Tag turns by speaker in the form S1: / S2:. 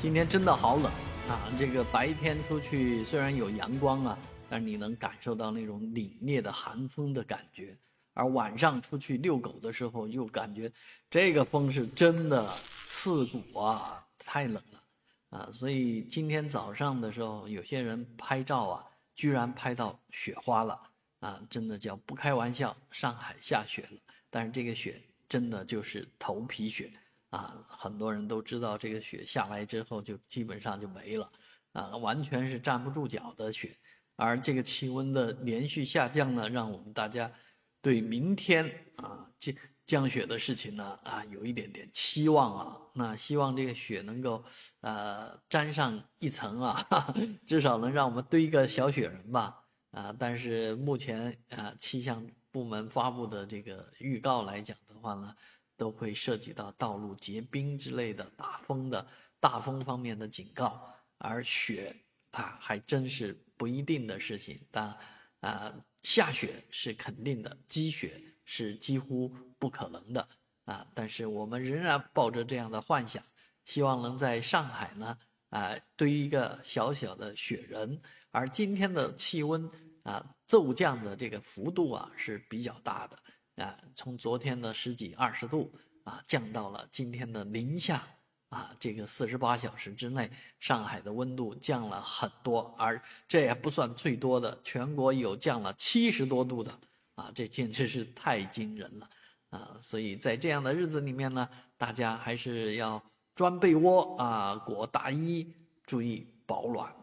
S1: 今天真的好冷啊！这个白天出去虽然有阳光啊，但是你能感受到那种凛冽的寒风的感觉。而晚上出去遛狗的时候，又感觉这个风是真的刺骨啊，太冷了啊！所以今天早上的时候，有些人拍照啊，居然拍到雪花了啊！真的叫不开玩笑，上海下雪了。但是这个雪真的就是头皮雪。啊，很多人都知道这个雪下来之后就基本上就没了，啊，完全是站不住脚的雪。而这个气温的连续下降呢，让我们大家对明天啊降降雪的事情呢啊有一点点期望啊。那希望这个雪能够呃沾上一层啊，至少能让我们堆一个小雪人吧。啊，但是目前啊气象部门发布的这个预告来讲的话呢。都会涉及到道路结冰之类的大风的大风方面的警告，而雪啊还真是不一定的事情。但啊下雪是肯定的，积雪是几乎不可能的啊。但是我们仍然抱着这样的幻想，希望能在上海呢啊堆一个小小的雪人。而今天的气温啊骤降的这个幅度啊是比较大的。啊，从昨天的十几二十度啊，降到了今天的零下啊，这个四十八小时之内，上海的温度降了很多，而这也不算最多的，全国有降了七十多度的啊，这简直是太惊人了啊！所以在这样的日子里面呢，大家还是要钻被窝啊，裹大衣，注意保暖。